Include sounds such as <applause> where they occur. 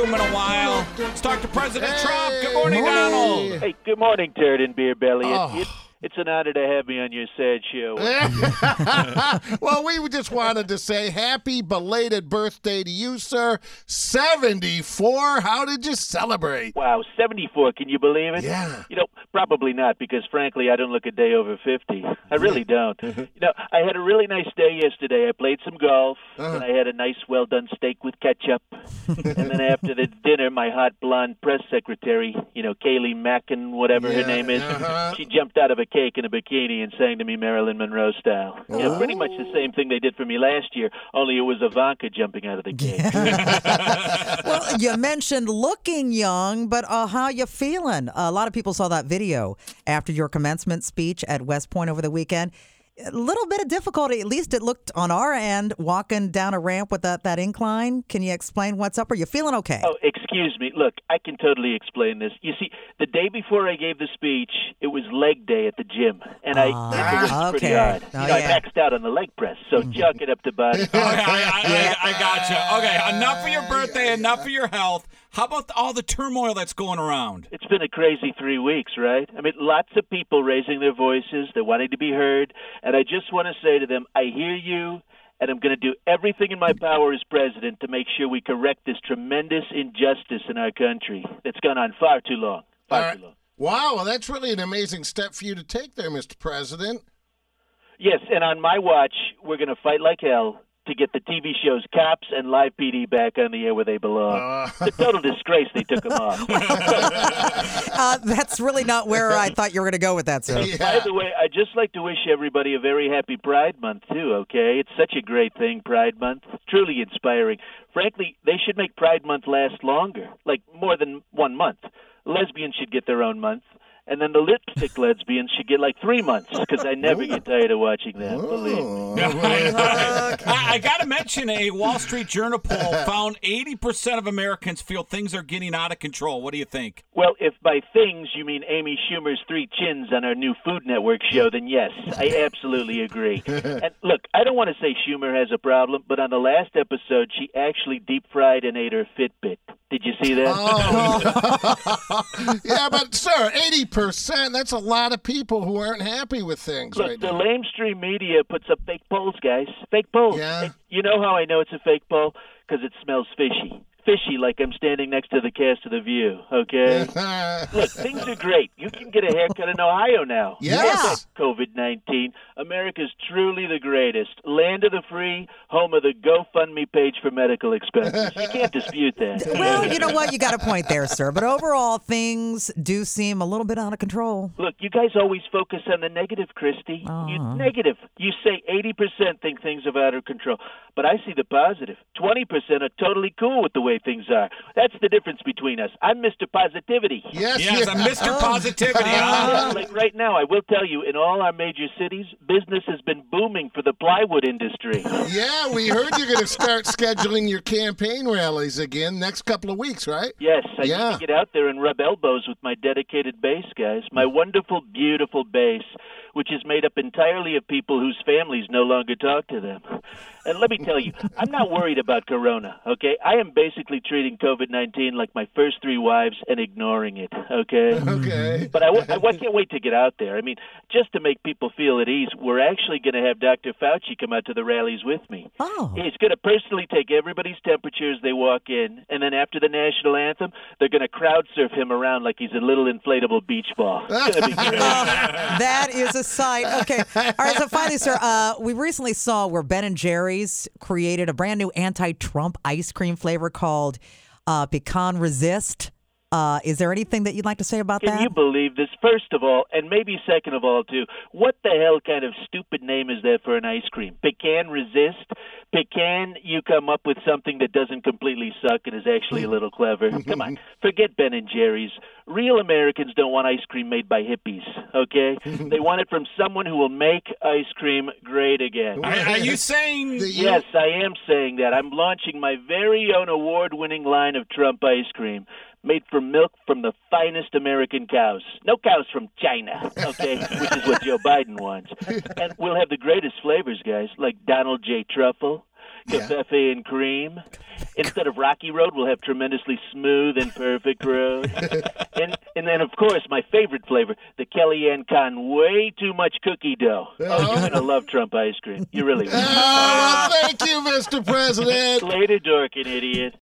to him in a while. Let's talk to President Hey, Trump. Good morning, morning. Donald. Hey, good morning, Turd and Beer Belly. It- Oh. It, it's an honor to have me on your sad show. <laughs> well, we just wanted to say happy belated birthday to you, sir. 74. How did you celebrate? Wow, 74, can you believe it? Yeah. You know, probably not, because frankly, I don't look a day over 50. I really don't. you know, I had a really nice day yesterday. I played some golf, and I had a nice, well done steak with ketchup. <laughs> and then after the dinner, my hot blonde press secretary, you know, Kaylee Mackin, whatever Yeah, her name is, uh-huh. she jumped out of a cake in a bikini and sang to me Marilyn Monroe style. You know, pretty much the same thing they did for me last year, only it was Ivanka jumping out of the cake. <laughs> <laughs> <laughs> you mentioned looking young, but uh, how you feeling? a lot of people saw that video after your commencement speech at West Point over the weekend. A little bit of difficulty, at least it looked on our end, walking down a ramp with that, that incline. Can you explain what's up? Are you feeling okay? Oh, excuse me. Look, I can totally explain this. You see, the day before I gave the speech, it was leg day at the gym, and I Ah, it was pretty okay. hard. Oh, you know, yeah. I maxed out on the leg press, so chalk it up to body. <laughs> Okay, I, I, I, I got you. Okay, enough for your birthday, enough for your health. How about all the turmoil that's going around? It's been a crazy three weeks, right? I mean, lots of people raising their voices. They're wanting to be heard. And I just want to say to them, I hear you, and I'm going to do everything in my power as president to make sure we correct this tremendous injustice in our country that's gone on far too long. Far All right. too long. Wow, well, that's really an amazing step for you to take there, Mr. President. Yes, and on my watch, we're going to fight like hell to get the TV shows Cops and Live PD back on the air where they belong. Uh. It's a total disgrace they took them off. <laughs> Uh, that's really not where I thought you were going to go with that, sir. By the way, I'd just like to wish everybody a very happy Pride Month, too, okay? It's such a great thing, Pride Month. It's truly inspiring. Frankly, they should make Pride Month last longer, like more than one month. Lesbians should get their own month. And then the lipstick lesbians should get like three months because I never get tired of watching them. Believe me. <laughs> <laughs> I, I got to mention a Wall Street Journal poll found 80% of Americans feel things are getting out of control. What do you think? Well, if by things you mean Amy Schumer's three chins on our new Food Network show, then yes, I absolutely agree. <laughs> and look, I don't want to say Schumer has a problem, but on the last episode, she actually deep fried and ate her Fitbit. Did you see that? Oh. yeah, but, sir, 80%, that's a lot of people who aren't happy with things Look, right the now. lamestream media puts up fake polls, guys. Fake polls. Yeah. And you know how I know it's a fake poll? Because it smells fishy. Fishy, like I'm standing next to the cast of The View, okay? <laughs> Look, things are great. You can get a haircut in Ohio now. Yes. COVID 19. America's truly the greatest. Land of the free, home of the GoFundMe page for medical expenses. You can't dispute that. <laughs> Well, you know what? You got a point there, sir. But overall, things do seem a little bit out of control. Look, you guys always focus on the negative, Christy. You uh-huh. negative. You say 80% think things are out of control, but I see the positive. 20% are totally cool with the way things are. That's the difference between us. I'm Mr. Positivity. Yes, Yes, yeah. I'm Mr. Positivity. <laughs> huh? Like right now, I will tell you, in all our major cities, business has been booming for the plywood industry. Yeah, we heard you're going to start scheduling your campaign rallies again next couple of weeks, right? Yes, I Yeah. need to get out there and rub elbows with my dedicated base, guys. My wonderful, beautiful base, which is made up entirely of people whose families no longer talk to them. And let me tell you, I'm not worried about Corona, okay? I am basically treating COVID 19 like my first three wives and ignoring it, okay? Okay. But I can't wait to get out there. I mean, just to make people feel at ease, we're actually going to have Dr. Fauci come out to the rallies with me. Oh. He's going to personally take everybody's temperature as they walk in, and then after the national anthem, they're going to crowd surf him around like he's a little inflatable beach ball. It's going to be great. <laughs> that is a sight. Okay. All right. So finally, sir, uh, we recently saw where Ben and Created a brand new anti-Trump ice cream flavor called uh, Pecan Resist. Uh, is there anything that you'd like to say about Can that? you believe this? First of all, and maybe second of all, too, what the hell kind of stupid name is that for an ice cream? Pecan resist? Pecan, you come up with something that doesn't completely suck and is actually a mm-hmm. little clever. Mm-hmm. Come on, forget Ben and Jerry's. Real Americans don't want ice cream made by hippies, okay? Mm-hmm. they want it from someone who will make ice cream great again. Are, are you saying The- Yes, I am saying that. I'm launching my very own award winning line of Trump ice cream made from milk from the finest American cows. No cows from China, okay, <laughs> which is what Joe Biden wants. And we'll have the greatest flavors, guys, like Donald J. Truffle, Covfefe and cream. Instead of rocky road, we'll have tremendously smooth and perfect road. <laughs> and and then of course my favorite flavor, the Kellyanne Con way too much cookie dough. <laughs> Oh, you're gonna love Trump ice cream. You really will. Oh, thank you, Mr. President. Later, dorking idiot.